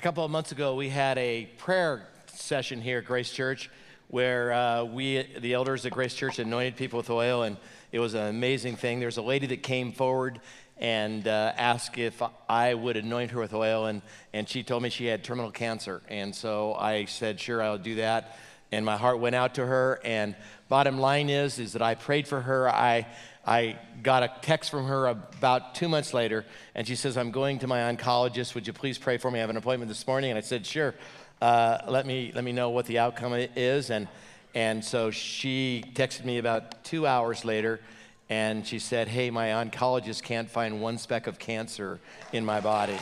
a couple of months ago, we had a prayer session here at Grace Church where uh, we, the elders at Grace Church, anointed people with oil, and it was an amazing thing. There's a lady that came forward and uh, asked if I would anoint her with oil, and, and she told me she had terminal cancer. And so I said, sure, I'll do that. And my heart went out to her. And bottom line is, is that I prayed for her. I I got a text from her about two months later, and she says, I'm going to my oncologist. Would you please pray for me? I have an appointment this morning. And I said, Sure. Uh, let, me, let me know what the outcome is. And, and so she texted me about two hours later, and she said, Hey, my oncologist can't find one speck of cancer in my body.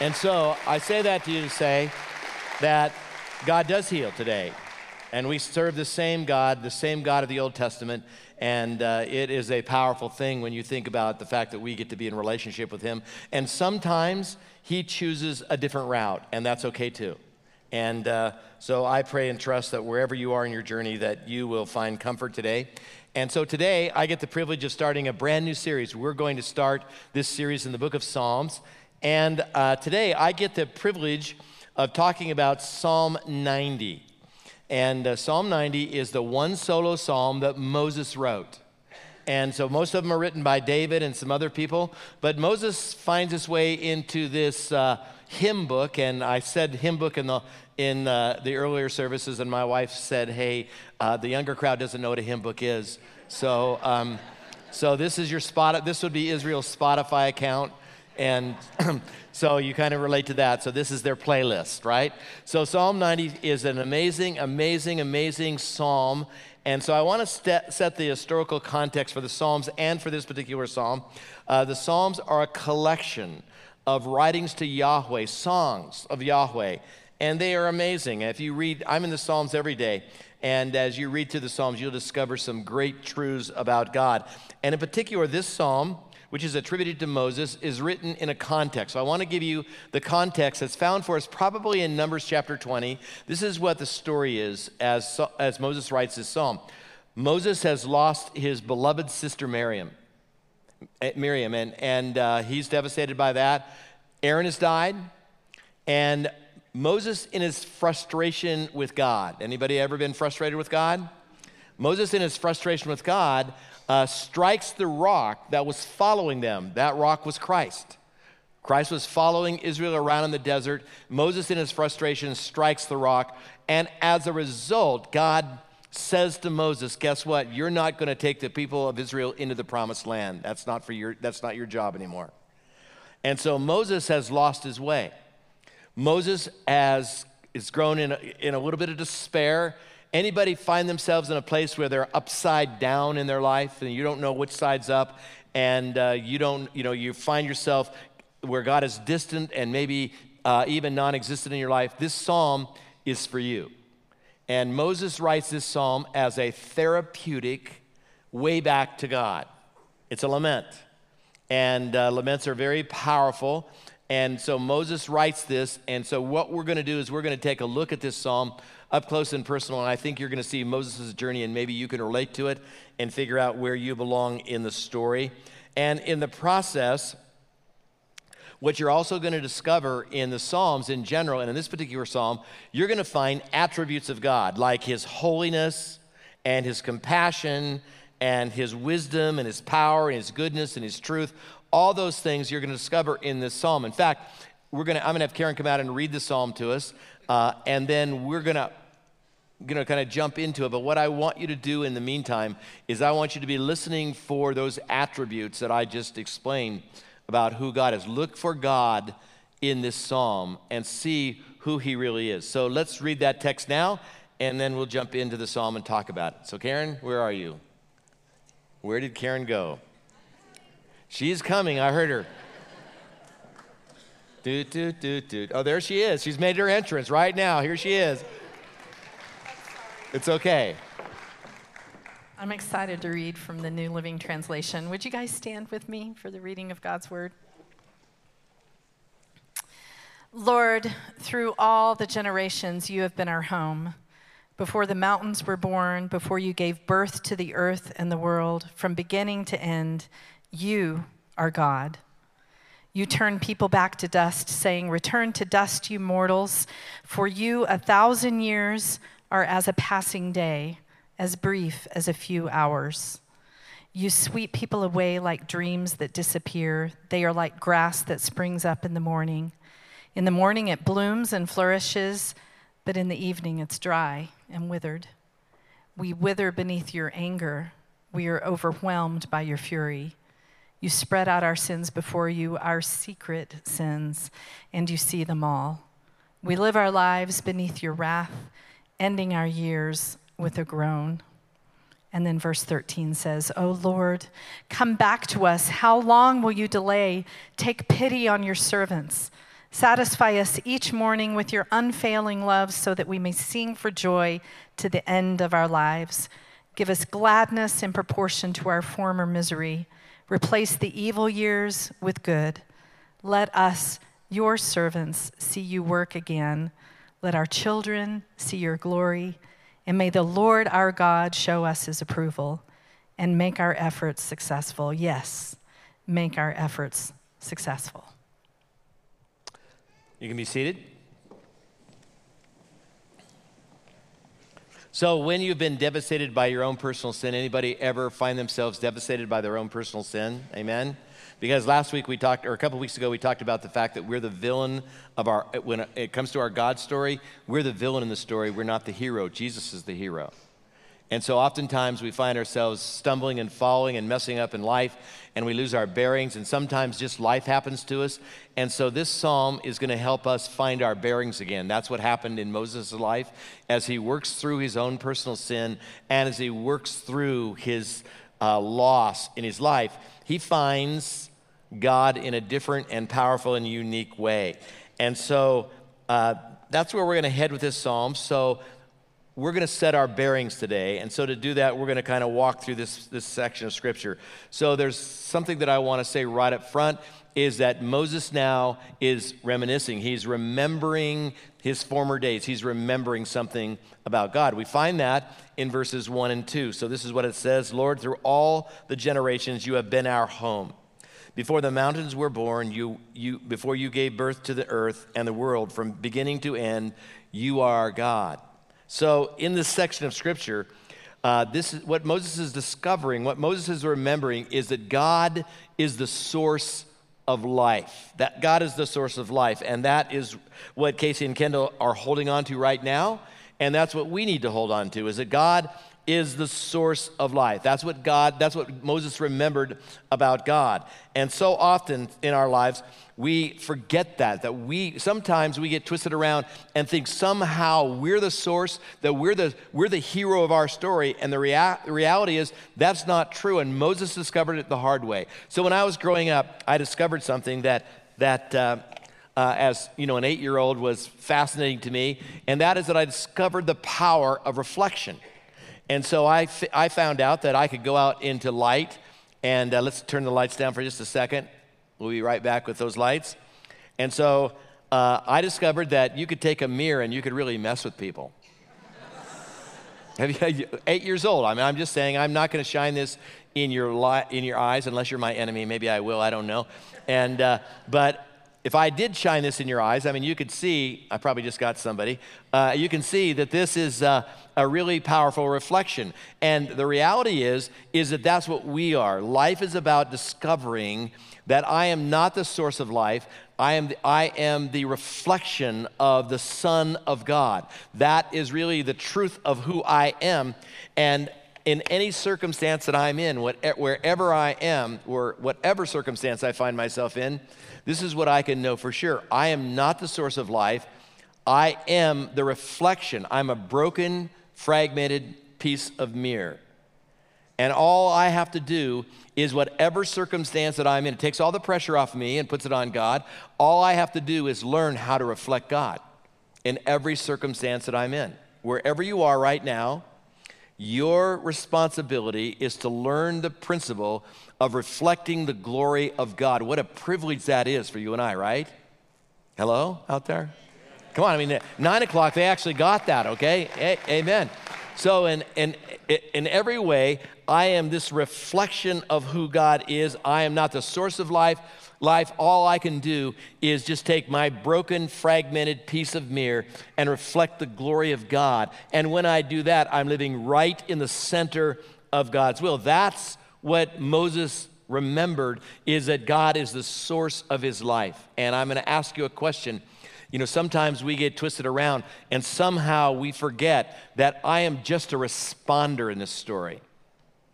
And so I say that to you to say that God does heal today. And we serve the same God, the same God of the Old Testament. And uh, it is a powerful thing when you think about the fact that we get to be in relationship with Him. And sometimes He chooses a different route, and that's okay too. And uh, so I pray and trust that wherever you are in your journey, that you will find comfort today. And so today, I get the privilege of starting a brand new series. We're going to start this series in the book of Psalms. And uh, today, I get the privilege of talking about Psalm 90. And uh, Psalm 90 is the one solo psalm that Moses wrote. And so most of them are written by David and some other people. But Moses finds his way into this uh, hymn book. And I said hymn book in the, in uh, the earlier services, and my wife said, hey, uh, the younger crowd doesn't know what a hymn book is. So, um, so this is your spot. This would be Israel's Spotify account. And so you kind of relate to that. So this is their playlist, right? So Psalm 90 is an amazing, amazing, amazing psalm. And so I want to st- set the historical context for the Psalms and for this particular psalm. Uh, the Psalms are a collection of writings to Yahweh, songs of Yahweh. And they are amazing. If you read, I'm in the Psalms every day. And as you read through the Psalms, you'll discover some great truths about God. And in particular, this psalm which is attributed to Moses, is written in a context. So I want to give you the context that's found for us probably in Numbers chapter 20. This is what the story is as, as Moses writes this psalm. Moses has lost his beloved sister Miriam, eh, Miriam, and, and uh, he's devastated by that. Aaron has died, and Moses, in his frustration with God, anybody ever been frustrated with God? Moses, in his frustration with God, uh, strikes the rock that was following them. That rock was Christ. Christ was following Israel around in the desert. Moses, in his frustration, strikes the rock. And as a result, God says to Moses, Guess what? You're not going to take the people of Israel into the promised land. That's not, for your, that's not your job anymore. And so Moses has lost his way. Moses has is grown in a, in a little bit of despair Anybody find themselves in a place where they're upside down in their life and you don't know which side's up and uh, you don't, you know, you find yourself where God is distant and maybe uh, even non existent in your life? This psalm is for you. And Moses writes this psalm as a therapeutic way back to God. It's a lament. And uh, laments are very powerful. And so Moses writes this. And so, what we're going to do is we're going to take a look at this psalm up close and personal. And I think you're going to see Moses' journey, and maybe you can relate to it and figure out where you belong in the story. And in the process, what you're also going to discover in the Psalms in general, and in this particular Psalm, you're going to find attributes of God, like His holiness and His compassion and His wisdom and His power and His goodness and His truth. All those things you're going to discover in this Psalm. In fact, we're going to, I'm going to have Karen come out and read the Psalm to us. Uh, and then we're going to going to kind of jump into it, but what I want you to do in the meantime is I want you to be listening for those attributes that I just explained about who God is. Look for God in this psalm and see who he really is. So let's read that text now, and then we'll jump into the psalm and talk about it. So, Karen, where are you? Where did Karen go? She's coming. I heard her. Doot, doot, doot, doot. Oh, there she is. She's made her entrance right now. Here she is. It's okay. I'm excited to read from the New Living Translation. Would you guys stand with me for the reading of God's Word? Lord, through all the generations, you have been our home. Before the mountains were born, before you gave birth to the earth and the world, from beginning to end, you are God. You turn people back to dust, saying, Return to dust, you mortals, for you a thousand years are as a passing day, as brief as a few hours. You sweep people away like dreams that disappear. They are like grass that springs up in the morning. In the morning it blooms and flourishes, but in the evening it's dry and withered. We wither beneath your anger. We are overwhelmed by your fury. You spread out our sins before you, our secret sins, and you see them all. We live our lives beneath your wrath, ending our years with a groan. And then verse 13 says, O Lord, come back to us. How long will you delay? Take pity on your servants. Satisfy us each morning with your unfailing love so that we may sing for joy to the end of our lives. Give us gladness in proportion to our former misery. Replace the evil years with good. Let us, your servants, see you work again. Let our children see your glory. And may the Lord our God show us his approval and make our efforts successful. Yes, make our efforts successful. You can be seated. So, when you've been devastated by your own personal sin, anybody ever find themselves devastated by their own personal sin? Amen. Because last week we talked, or a couple weeks ago, we talked about the fact that we're the villain of our, when it comes to our God story, we're the villain in the story. We're not the hero. Jesus is the hero. And so oftentimes we find ourselves stumbling and falling and messing up in life, and we lose our bearings, and sometimes just life happens to us. And so this psalm is going to help us find our bearings again. That's what happened in Moses' life as he works through his own personal sin and as he works through his uh, loss in his life. He finds God in a different and powerful and unique way. And so uh, that's where we're going to head with this psalm. So we're going to set our bearings today. And so to do that, we're going to kind of walk through this, this section of scripture. So there's something that I want to say right up front is that Moses now is reminiscing. He's remembering his former days. He's remembering something about God. We find that in verses 1 and 2. So this is what it says Lord, through all the generations, you have been our home. Before the mountains were born, you, you, before you gave birth to the earth and the world, from beginning to end, you are God. So, in this section of scripture, uh, this is what Moses is discovering, what Moses is remembering is that God is the source of life. That God is the source of life. And that is what Casey and Kendall are holding on to right now. And that's what we need to hold on to is that God is the source of life. That's what God, that's what Moses remembered about God. And so often in our lives, we forget that, that we sometimes we get twisted around and think somehow we're the source, that we're the, we're the hero of our story. And the rea- reality is that's not true. And Moses discovered it the hard way. So when I was growing up, I discovered something that, that uh, uh, as you know, an eight year old was fascinating to me, and that is that I discovered the power of reflection. And so I, f- I found out that I could go out into light, and uh, let's turn the lights down for just a second. We'll be right back with those lights. And so uh, I discovered that you could take a mirror and you could really mess with people. Eight years old. I mean, I'm just saying, I'm not going to shine this in your, li- in your eyes unless you're my enemy. Maybe I will, I don't know. And, uh, but if I did shine this in your eyes, I mean, you could see, I probably just got somebody, uh, you can see that this is uh, a really powerful reflection. And the reality is, is that that's what we are. Life is about discovering that I am not the source of life. I am, the, I am the reflection of the Son of God. That is really the truth of who I am. And in any circumstance that I'm in, eh, wherever I am, or whatever circumstance I find myself in, this is what I can know for sure. I am not the source of life. I am the reflection. I'm a broken, fragmented piece of mirror. And all I have to do is whatever circumstance that I'm in, it takes all the pressure off me and puts it on God. All I have to do is learn how to reflect God in every circumstance that I'm in. Wherever you are right now, your responsibility is to learn the principle of reflecting the glory of God. What a privilege that is for you and I, right? Hello out there? Come on, I mean, nine o'clock, they actually got that, okay? A- amen. So, in, in, in every way, I am this reflection of who God is. I am not the source of life. Life, all I can do is just take my broken, fragmented piece of mirror and reflect the glory of God. And when I do that, I'm living right in the center of God's will. That's what Moses remembered is that God is the source of his life. And I'm going to ask you a question. You know, sometimes we get twisted around and somehow we forget that I am just a responder in this story.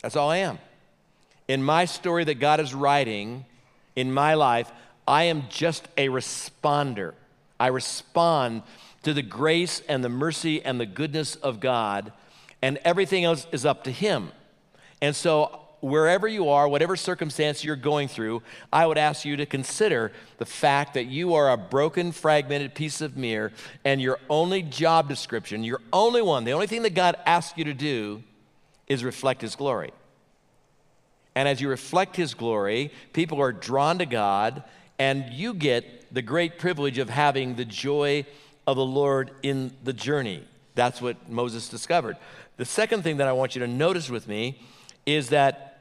That's all I am. In my story that God is writing in my life, I am just a responder. I respond to the grace and the mercy and the goodness of God, and everything else is up to Him. And so wherever you are, whatever circumstance you're going through, I would ask you to consider the fact that you are a broken, fragmented piece of mirror, and your only job description, your only one, the only thing that God asks you to do is reflect His glory. And as you reflect His glory, people are drawn to God, and you get the great privilege of having the joy of the Lord in the journey. That's what Moses discovered. The second thing that I want you to notice with me is that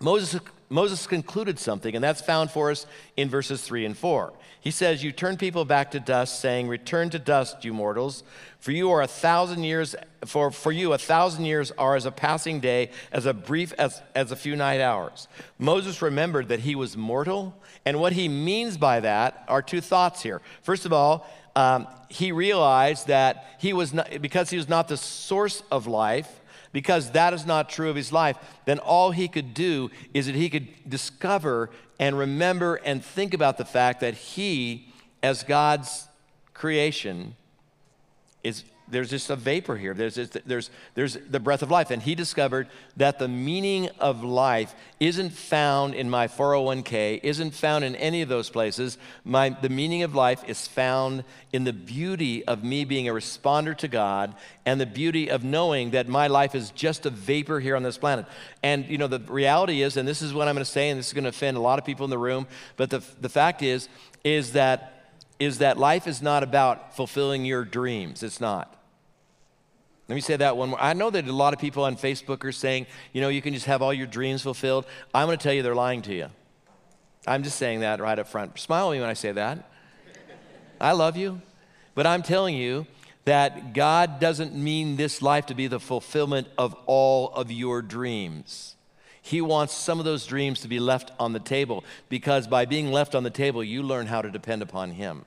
Moses, Moses concluded something, and that's found for us in verses 3 and 4. He says, You turn people back to dust, saying, Return to dust, you mortals, for you are a thousand years, for, for you a thousand years are as a passing day, as a brief as, as a few night hours. Moses remembered that he was mortal, and what he means by that are two thoughts here. First of all, um, he realized that he was not, because he was not the source of life, because that is not true of his life, then all he could do is that he could discover and remember and think about the fact that he, as God's creation, is there's just a vapor here. There's, there's, there's the breath of life. And he discovered that the meaning of life isn't found in my 401k, isn't found in any of those places. My, the meaning of life is found in the beauty of me being a responder to God and the beauty of knowing that my life is just a vapor here on this planet. And, you know, the reality is, and this is what I'm going to say, and this is going to offend a lot of people in the room, but the, the fact is, is that is that life is not about fulfilling your dreams. It's not. Let me say that one more. I know that a lot of people on Facebook are saying, you know, you can just have all your dreams fulfilled. I'm going to tell you they're lying to you. I'm just saying that right up front. Smile at me when I say that. I love you. But I'm telling you that God doesn't mean this life to be the fulfillment of all of your dreams. He wants some of those dreams to be left on the table because by being left on the table, you learn how to depend upon Him.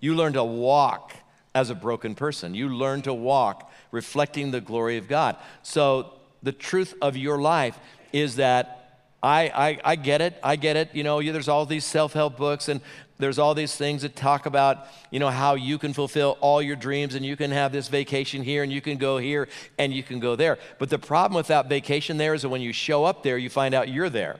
You learn to walk as a broken person. You learn to walk reflecting the glory of God. So, the truth of your life is that I, I, I get it. I get it. You know, there's all these self help books and there's all these things that talk about, you know, how you can fulfill all your dreams and you can have this vacation here and you can go here and you can go there. But the problem with that vacation there is that when you show up there, you find out you're there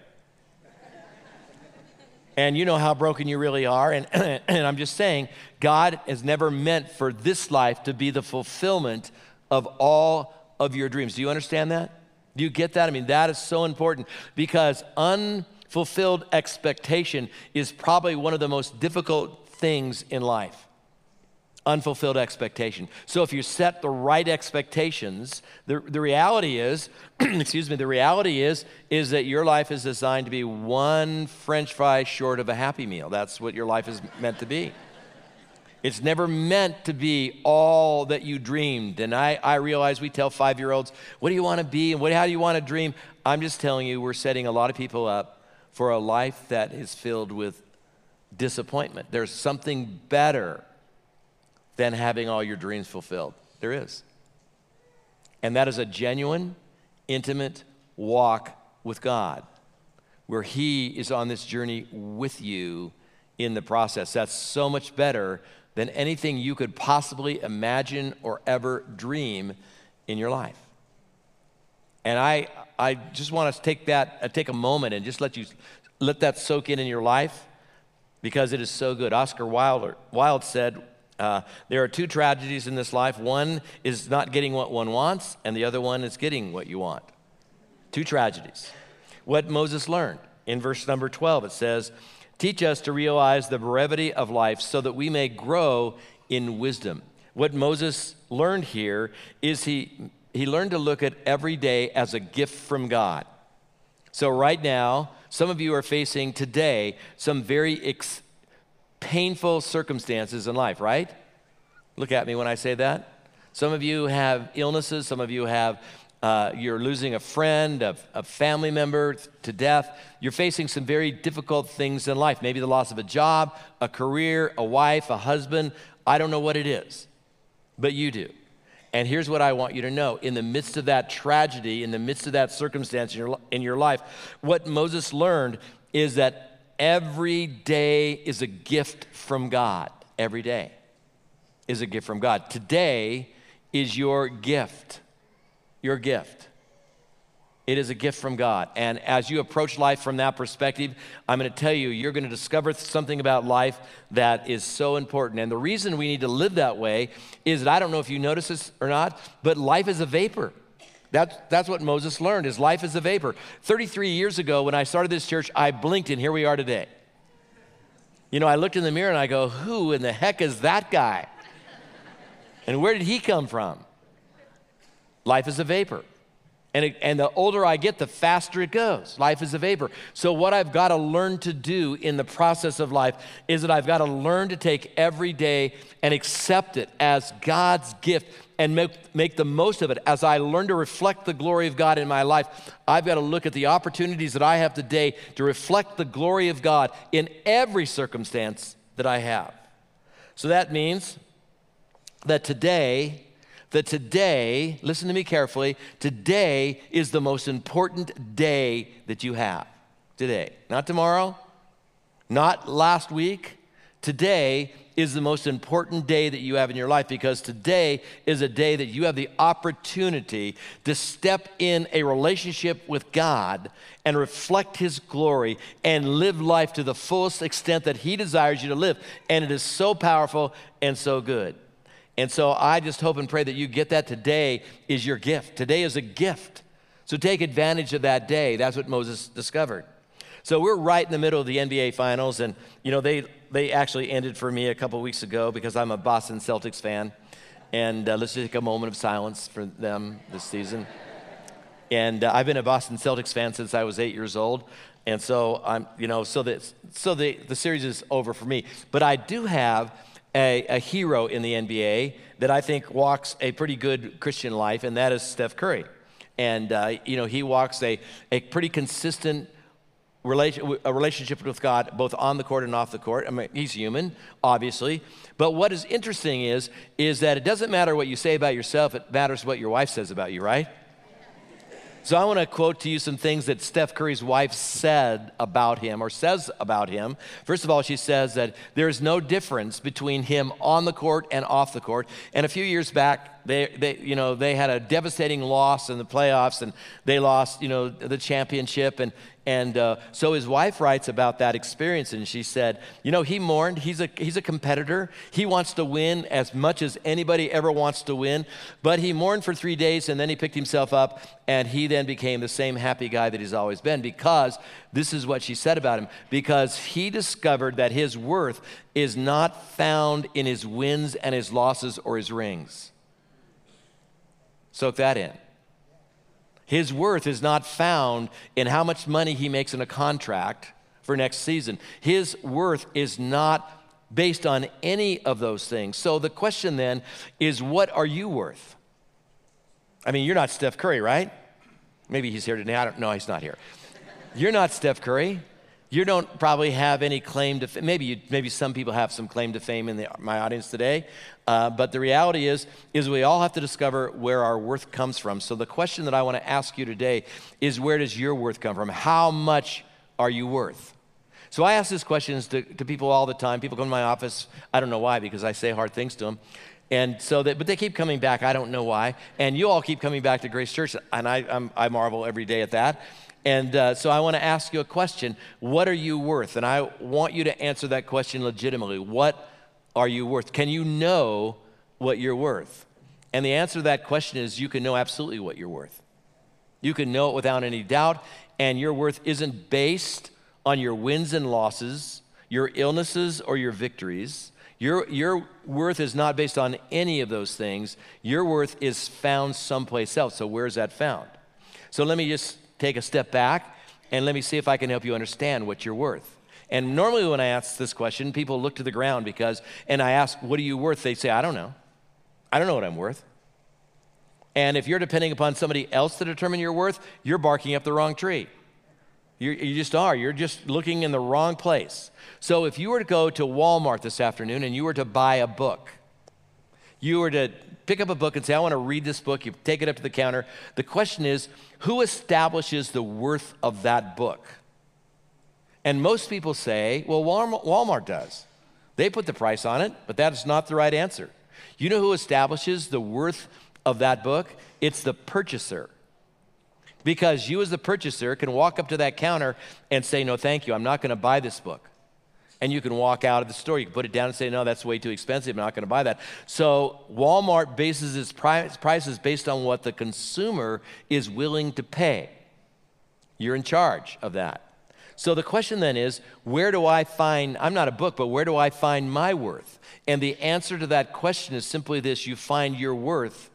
and you know how broken you really are. And, and I'm just saying, God has never meant for this life to be the fulfillment of all of your dreams. Do you understand that? Do you get that? I mean, that is so important because unfulfilled expectation is probably one of the most difficult things in life unfulfilled expectation. So if you set the right expectations, the, the reality is, excuse me, the reality is, is that your life is designed to be one french fry short of a happy meal. That's what your life is meant to be. It's never meant to be all that you dreamed. And I, I realize we tell five year olds, what do you want to be? And what, how do you want to dream? I'm just telling you, we're setting a lot of people up for a life that is filled with disappointment. There's something better than having all your dreams fulfilled. There is. And that is a genuine, intimate walk with God where He is on this journey with you in the process. That's so much better than anything you could possibly imagine or ever dream in your life. And I, I just want to take that, uh, take a moment and just let you let that soak in in your life because it is so good. Oscar Wilde, Wilde said, uh, there are two tragedies in this life. One is not getting what one wants, and the other one is getting what you want. Two tragedies. What Moses learned in verse number 12, it says, Teach us to realize the brevity of life so that we may grow in wisdom. what Moses learned here is he, he learned to look at every day as a gift from God. So, right now, some of you are facing today some very ex- painful circumstances in life, right? Look at me when I say that. Some of you have illnesses, some of you have uh, you're losing a friend, a, a, family member to death. You're facing some very difficult things in life. Maybe the loss of a job, a career, a wife, a husband. I don't know what it is, but you do. And here's what I want you to know in the midst of that tragedy, in the midst of that circumstance in your, in your life, what Moses learned is that every day is a gift from God. Every day is a gift from God. Today is your gift your gift. It is a gift from God. And as you approach life from that perspective, I'm going to tell you, you're going to discover something about life that is so important. And the reason we need to live that way is that I don't know if you notice this or not, but life is a vapor. That's, that's what Moses learned is life is a vapor. 33 years ago, when I started this church, I blinked and here we are today. You know, I looked in the mirror and I go, who in the heck is that guy? And where did he come from? Life is a vapor. And, it, and the older I get, the faster it goes. Life is a vapor. So, what I've got to learn to do in the process of life is that I've got to learn to take every day and accept it as God's gift and make, make the most of it. As I learn to reflect the glory of God in my life, I've got to look at the opportunities that I have today to reflect the glory of God in every circumstance that I have. So, that means that today, that today, listen to me carefully, today is the most important day that you have. Today. Not tomorrow, not last week. Today is the most important day that you have in your life because today is a day that you have the opportunity to step in a relationship with God and reflect His glory and live life to the fullest extent that He desires you to live. And it is so powerful and so good. And so I just hope and pray that you get that today is your gift. Today is a gift. So take advantage of that day. That's what Moses discovered. So we're right in the middle of the NBA finals, and you know they they actually ended for me a couple weeks ago because I'm a Boston Celtics fan, and uh, let's just take a moment of silence for them this season. And uh, I've been a Boston Celtics fan since I was eight years old, and so I'm you know so that so the the series is over for me. But I do have a, a hero in the NBA that I think walks a pretty good Christian life, and that is Steph Curry. And, uh, you know, he walks a, a pretty consistent relation, a relationship with God, both on the court and off the court. I mean, he's human, obviously. But what is interesting is, is that it doesn't matter what you say about yourself, it matters what your wife says about you, right? So I want to quote to you some things that Steph Curry's wife said about him or says about him. First of all, she says that there is no difference between him on the court and off the court. And a few years back, they, they, you know, they had a devastating loss in the playoffs and they lost, you know, the championship. And, and uh, so his wife writes about that experience, and she said, You know, he mourned. He's a, he's a competitor. He wants to win as much as anybody ever wants to win. But he mourned for three days, and then he picked himself up, and he then became the same happy guy that he's always been because this is what she said about him because he discovered that his worth is not found in his wins and his losses or his rings. Soak that in. His worth is not found in how much money he makes in a contract for next season. His worth is not based on any of those things. So the question then is what are you worth? I mean, you're not Steph Curry, right? Maybe he's here today. I don't know, he's not here. You're not Steph Curry. You don't probably have any claim to maybe you, maybe some people have some claim to fame in the, my audience today, uh, but the reality is is we all have to discover where our worth comes from. So the question that I want to ask you today is where does your worth come from? How much are you worth? So I ask these questions to, to people all the time. People come to my office. I don't know why because I say hard things to them. And so, that, but they keep coming back. I don't know why. And you all keep coming back to Grace Church, and I, I'm, I marvel every day at that. And uh, so I want to ask you a question. What are you worth? And I want you to answer that question legitimately. What are you worth? Can you know what you're worth? And the answer to that question is you can know absolutely what you're worth. You can know it without any doubt, and your worth isn't based on your wins and losses, your illnesses or your victories. Your, your worth is not based on any of those things. Your worth is found someplace else. So, where's that found? So, let me just take a step back and let me see if I can help you understand what you're worth. And normally, when I ask this question, people look to the ground because, and I ask, What are you worth? They say, I don't know. I don't know what I'm worth. And if you're depending upon somebody else to determine your worth, you're barking up the wrong tree. You're, you just are. You're just looking in the wrong place. So if you were to go to Walmart this afternoon and you were to buy a book, you were to pick up a book and say, I want to read this book, you take it up to the counter. The question is, who establishes the worth of that book? And most people say, well, Walmart does. They put the price on it, but that is not the right answer. You know who establishes the worth of that book? It's the purchaser. Because you, as the purchaser, can walk up to that counter and say, No, thank you, I'm not going to buy this book. And you can walk out of the store. You can put it down and say, No, that's way too expensive. I'm not going to buy that. So Walmart bases its prices based on what the consumer is willing to pay. You're in charge of that. So the question then is, where do I find, I'm not a book, but where do I find my worth? And the answer to that question is simply this you find your worth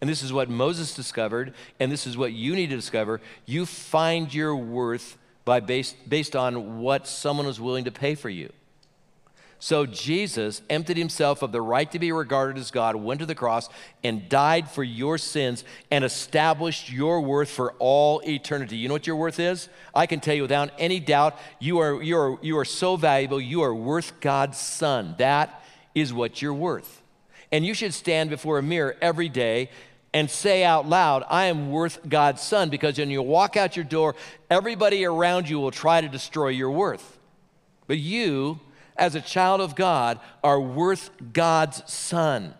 and this is what Moses discovered, and this is what you need to discover. You find your worth by based, based on what someone was willing to pay for you. So Jesus emptied himself of the right to be regarded as God, went to the cross, and died for your sins and established your worth for all eternity. You know what your worth is? I can tell you without any doubt, you are, you are, you are so valuable, you are worth God's Son. That is what you're worth. And you should stand before a mirror every day and say out loud, I am worth God's son, because when you walk out your door, everybody around you will try to destroy your worth. But you, as a child of God, are worth God's son.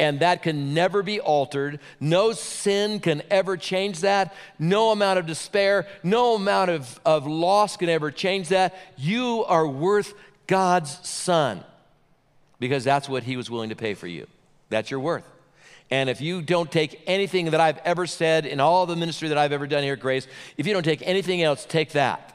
And that can never be altered. No sin can ever change that. No amount of despair, no amount of, of loss can ever change that. You are worth God's son because that's what he was willing to pay for you. That's your worth. And if you don't take anything that I've ever said in all the ministry that I've ever done here at Grace, if you don't take anything else, take that.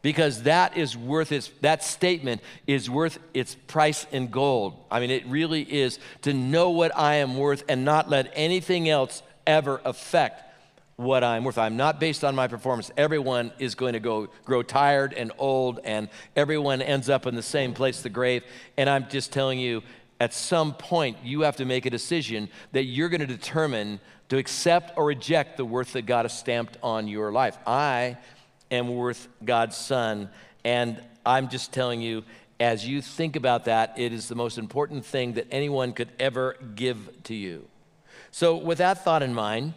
Because that is worth its, that statement is worth its price in gold. I mean, it really is to know what I am worth and not let anything else ever affect what I'm worth. I'm not based on my performance. Everyone is going to go grow tired and old, and everyone ends up in the same place, the grave. And I'm just telling you, at some point, you have to make a decision that you're going to determine to accept or reject the worth that God has stamped on your life. I am worth God's Son, and I'm just telling you, as you think about that, it is the most important thing that anyone could ever give to you. So, with that thought in mind,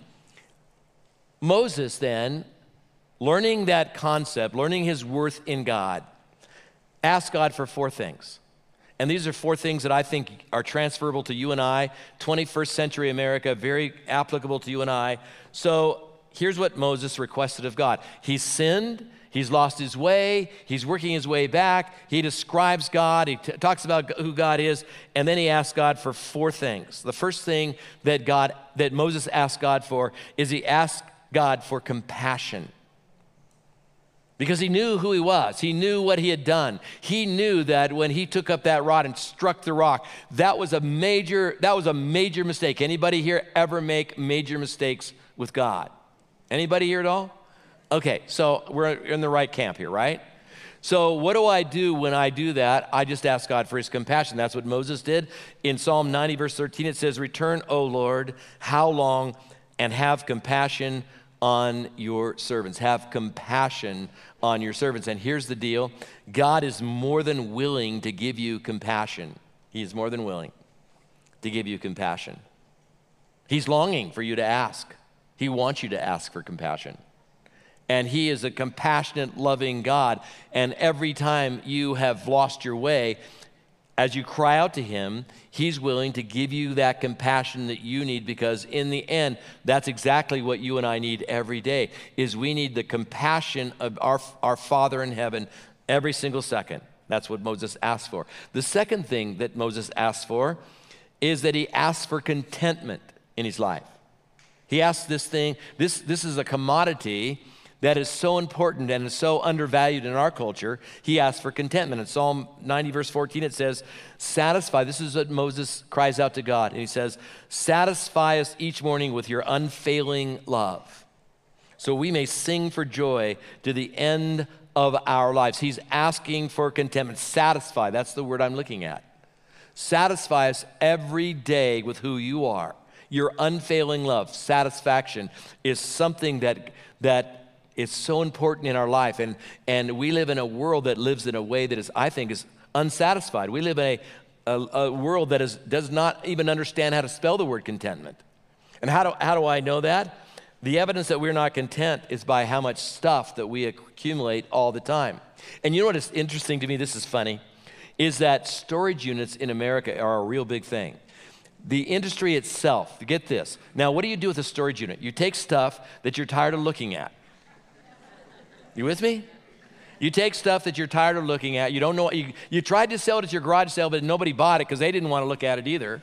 Moses then, learning that concept, learning his worth in God, asked God for four things. And these are four things that I think are transferable to you and I, 21st century America, very applicable to you and I. So here's what Moses requested of God He sinned, he's lost his way, he's working his way back, he describes God, he t- talks about who God is, and then he asks God for four things. The first thing that God that Moses asked God for is he asked God for compassion because he knew who he was. He knew what he had done. He knew that when he took up that rod and struck the rock, that was a major that was a major mistake. Anybody here ever make major mistakes with God? Anybody here at all? Okay, so we're in the right camp here, right? So, what do I do when I do that? I just ask God for his compassion. That's what Moses did. In Psalm 90, verse 13, it says, Return, O Lord, how long, and have compassion on your servants. Have compassion on your servants. And here's the deal God is more than willing to give you compassion. He is more than willing to give you compassion. He's longing for you to ask. He wants you to ask for compassion. And He is a compassionate, loving God. And every time you have lost your way, as you cry out to him, he's willing to give you that compassion that you need because in the end, that's exactly what you and I need every day is we need the compassion of our, our Father in heaven every single second. That's what Moses asked for. The second thing that Moses asked for is that he asked for contentment in his life. He asked this thing, this, this is a commodity that is so important and is so undervalued in our culture, he asks for contentment. In Psalm 90, verse 14, it says, Satisfy. This is what Moses cries out to God. And he says, Satisfy us each morning with your unfailing love, so we may sing for joy to the end of our lives. He's asking for contentment. Satisfy. That's the word I'm looking at. Satisfy us every day with who you are. Your unfailing love, satisfaction, is something that, that is so important in our life. And, and we live in a world that lives in a way that is, I think, is unsatisfied. We live in a, a, a world that is, does not even understand how to spell the word contentment. And how do, how do I know that? The evidence that we're not content is by how much stuff that we accumulate all the time. And you know what is interesting to me? This is funny, is that storage units in America are a real big thing. The industry itself, get this. Now, what do you do with a storage unit? You take stuff that you're tired of looking at. You with me? You take stuff that you're tired of looking at. You don't know. You, you tried to sell it at your garage sale, but nobody bought it because they didn't want to look at it either.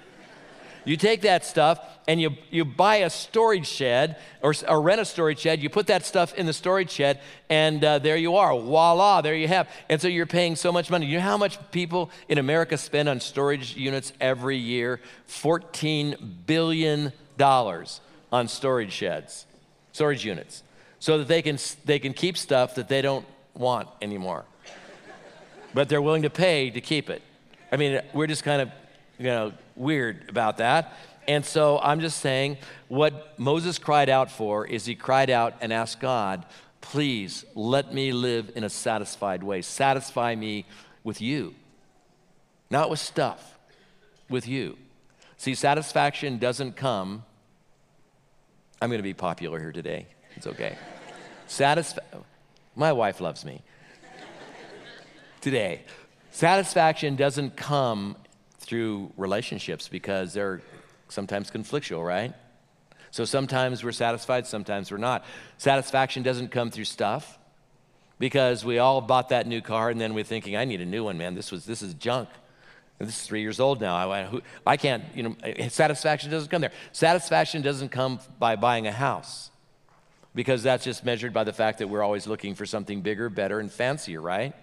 You take that stuff and you, you buy a storage shed or, or rent a storage shed. You put that stuff in the storage shed, and uh, there you are. Voila, there you have. And so you're paying so much money. You know how much people in America spend on storage units every year? $14 billion on storage sheds, storage units so that they can, they can keep stuff that they don't want anymore. but they're willing to pay to keep it. I mean, we're just kind of, you know, weird about that. And so I'm just saying what Moses cried out for is he cried out and asked God, please let me live in a satisfied way. Satisfy me with you, not with stuff, with you. See, satisfaction doesn't come. I'm going to be popular here today. It's okay. Satisfa- My wife loves me. Today, satisfaction doesn't come through relationships because they're sometimes conflictual, right? So sometimes we're satisfied, sometimes we're not. Satisfaction doesn't come through stuff because we all bought that new car and then we're thinking, I need a new one, man. This, was, this is junk. This is three years old now. I, I can't, you know, satisfaction doesn't come there. Satisfaction doesn't come by buying a house because that's just measured by the fact that we're always looking for something bigger, better, and fancier, right?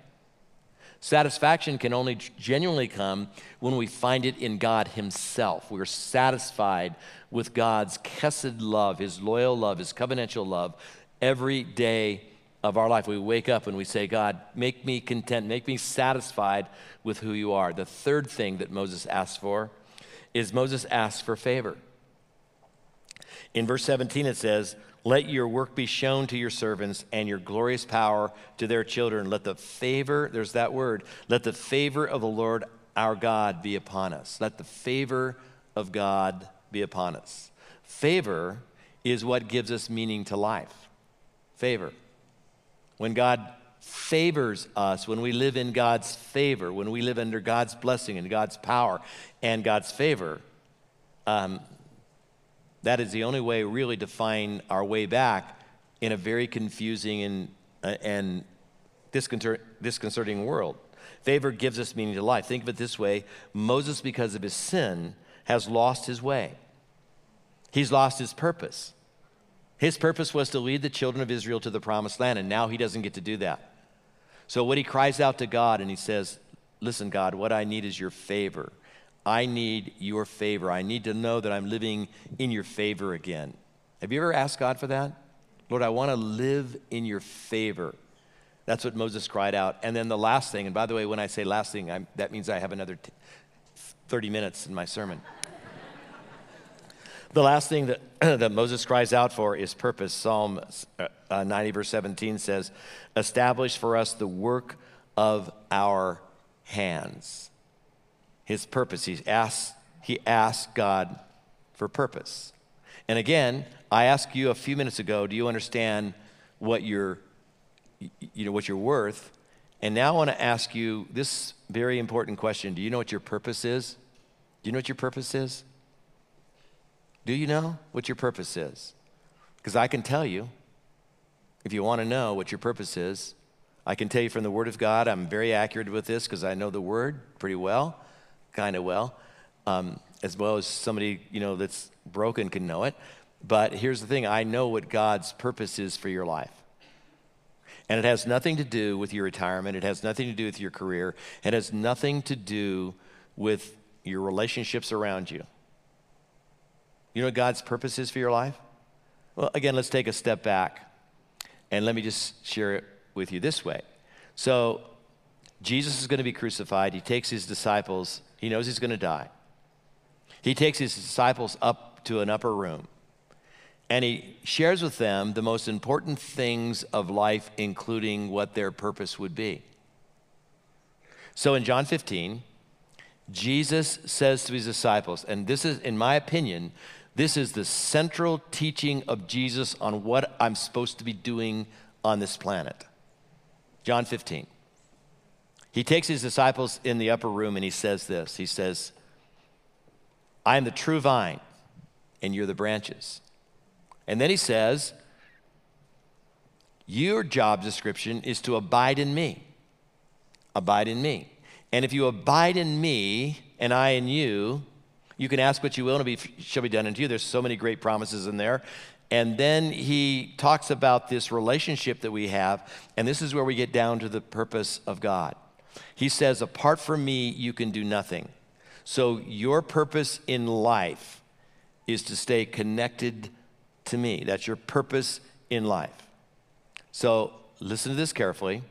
Satisfaction can only genuinely come when we find it in God Himself. We're satisfied with God's chesed love, His loyal love, His covenantal love every day of our life. We wake up and we say, God, make me content, make me satisfied with who you are. The third thing that Moses asked for is Moses asked for favor. In verse 17, it says, let your work be shown to your servants and your glorious power to their children. Let the favor, there's that word, let the favor of the Lord our God be upon us. Let the favor of God be upon us. Favor is what gives us meaning to life. Favor. When God favors us, when we live in God's favor, when we live under God's blessing and God's power and God's favor, um, that is the only way really to find our way back in a very confusing and, uh, and disconcerting world. Favor gives us meaning to life. Think of it this way Moses, because of his sin, has lost his way, he's lost his purpose. His purpose was to lead the children of Israel to the promised land, and now he doesn't get to do that. So, what he cries out to God and he says, Listen, God, what I need is your favor. I need your favor. I need to know that I'm living in your favor again. Have you ever asked God for that? Lord, I want to live in your favor. That's what Moses cried out. And then the last thing, and by the way, when I say last thing, I'm, that means I have another t- 30 minutes in my sermon. the last thing that, that Moses cries out for is purpose. Psalm uh, 90, verse 17 says, Establish for us the work of our hands his purpose. He asked, he asked God for purpose. And again, I asked you a few minutes ago, do you understand what you're, you know, what you're worth? And now I want to ask you this very important question. Do you know what your purpose is? Do you know what your purpose is? Do you know what your purpose is? Because I can tell you, if you want to know what your purpose is, I can tell you from the Word of God. I'm very accurate with this because I know the Word pretty well kind of well, um, as well as somebody you know that's broken can know it. But here's the thing: I know what God's purpose is for your life. And it has nothing to do with your retirement. It has nothing to do with your career. It has nothing to do with your relationships around you. You know what God's purpose is for your life? Well, again, let's take a step back and let me just share it with you this way. So, Jesus is going to be crucified. He takes his disciples, he knows he's going to die. He takes his disciples up to an upper room and he shares with them the most important things of life, including what their purpose would be. So in John 15, Jesus says to his disciples, and this is, in my opinion, this is the central teaching of Jesus on what I'm supposed to be doing on this planet. John 15. He takes his disciples in the upper room and he says this He says, I am the true vine, and you're the branches. And then he says, Your job description is to abide in me. Abide in me. And if you abide in me and I in you, you can ask what you will and it shall be done unto you. There's so many great promises in there. And then he talks about this relationship that we have, and this is where we get down to the purpose of God. He says, Apart from me, you can do nothing. So, your purpose in life is to stay connected to me. That's your purpose in life. So listen to this carefully.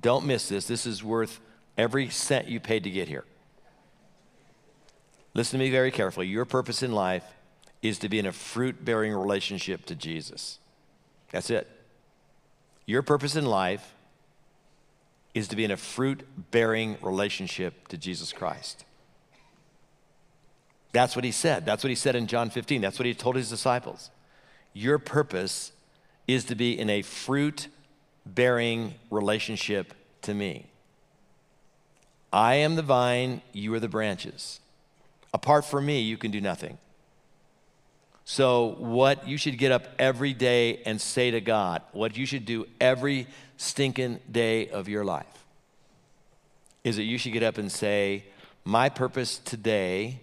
Don't miss this. This is worth every cent you paid to get here. Listen to me very carefully. Your purpose in life is to be in a fruit bearing relationship to Jesus. That's it. Your purpose in life is to be in a fruit bearing relationship to Jesus Christ. That's what he said. That's what he said in John 15. That's what he told his disciples. Your purpose is to be in a fruit bearing relationship to me. I am the vine, you are the branches. Apart from me, you can do nothing. So, what you should get up every day and say to God, what you should do every stinking day of your life, is that you should get up and say, My purpose today,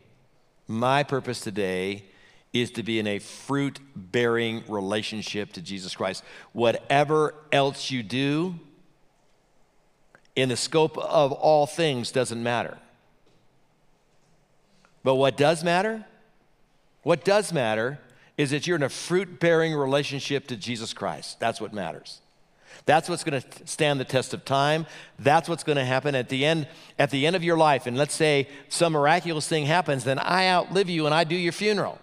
my purpose today is to be in a fruit bearing relationship to Jesus Christ. Whatever else you do in the scope of all things doesn't matter. But what does matter? What does matter is that you're in a fruit bearing relationship to Jesus Christ. That's what matters. That's what's going to stand the test of time. That's what's going to happen at the end at the end of your life. And let's say some miraculous thing happens, then I outlive you and I do your funeral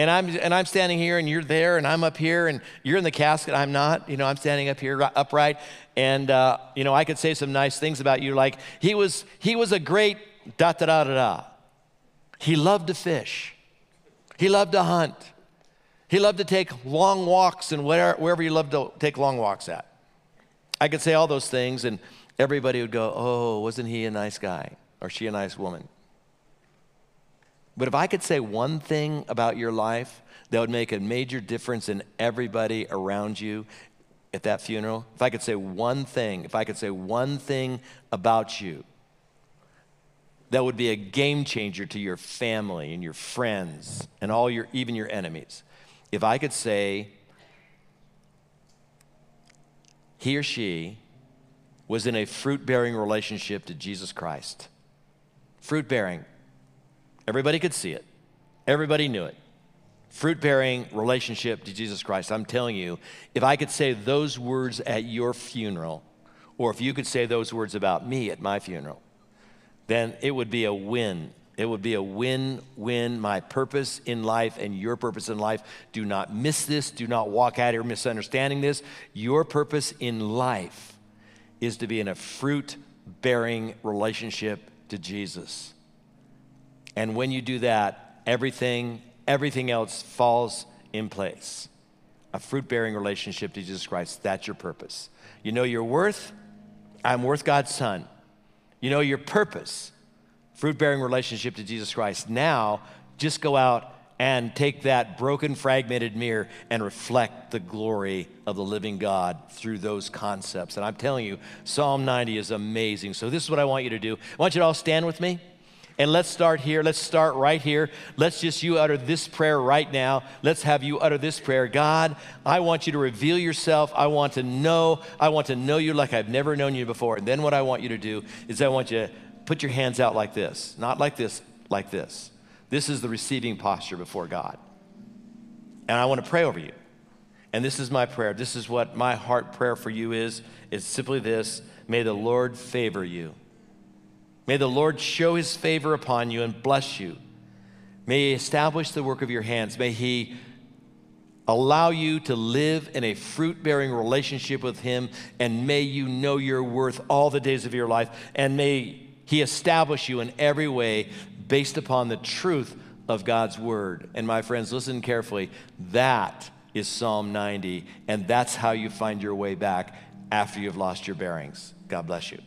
and I'm and I'm standing here and you're there and I'm up here and you're in the casket I'm not you know I'm standing up here upright and uh, you know I could say some nice things about you like he was he was a great da da da da da he loved to fish. He loved to hunt. He loved to take long walks and where, wherever he loved to take long walks at. I could say all those things and everybody would go oh wasn't he a nice guy or she a nice woman? But if I could say one thing about your life that would make a major difference in everybody around you at that funeral, if I could say one thing, if I could say one thing about you that would be a game changer to your family and your friends and all your even your enemies. If I could say he or she was in a fruit bearing relationship to Jesus Christ. Fruit bearing. Everybody could see it, everybody knew it. Fruit bearing relationship to Jesus Christ. I'm telling you, if I could say those words at your funeral, or if you could say those words about me at my funeral, then it would be a win. It would be a win win. My purpose in life and your purpose in life. Do not miss this. Do not walk out here misunderstanding this. Your purpose in life is to be in a fruit bearing relationship to Jesus. And when you do that, everything, everything else falls in place. A fruit bearing relationship to Jesus Christ, that's your purpose. You know your worth? I'm worth God's Son. You know your purpose? Fruit bearing relationship to Jesus Christ. Now, just go out and take that broken, fragmented mirror and reflect the glory of the living God through those concepts. And I'm telling you, Psalm 90 is amazing. So, this is what I want you to do. I want you to all stand with me. And let's start here. Let's start right here. Let's just you utter this prayer right now. Let's have you utter this prayer. God, I want you to reveal yourself. I want to know. I want to know you like I've never known you before. And then what I want you to do is I want you to put your hands out like this, not like this, like this. This is the receiving posture before God. And I want to pray over you. And this is my prayer. This is what my heart prayer for you is. It's simply this May the Lord favor you. May the Lord show his favor upon you and bless you. May he establish the work of your hands. May he allow you to live in a fruit bearing relationship with him. And may you know your worth all the days of your life. And may he establish you in every way based upon the truth of God's word. And my friends, listen carefully. That is Psalm 90, and that's how you find your way back after you've lost your bearings. God bless you.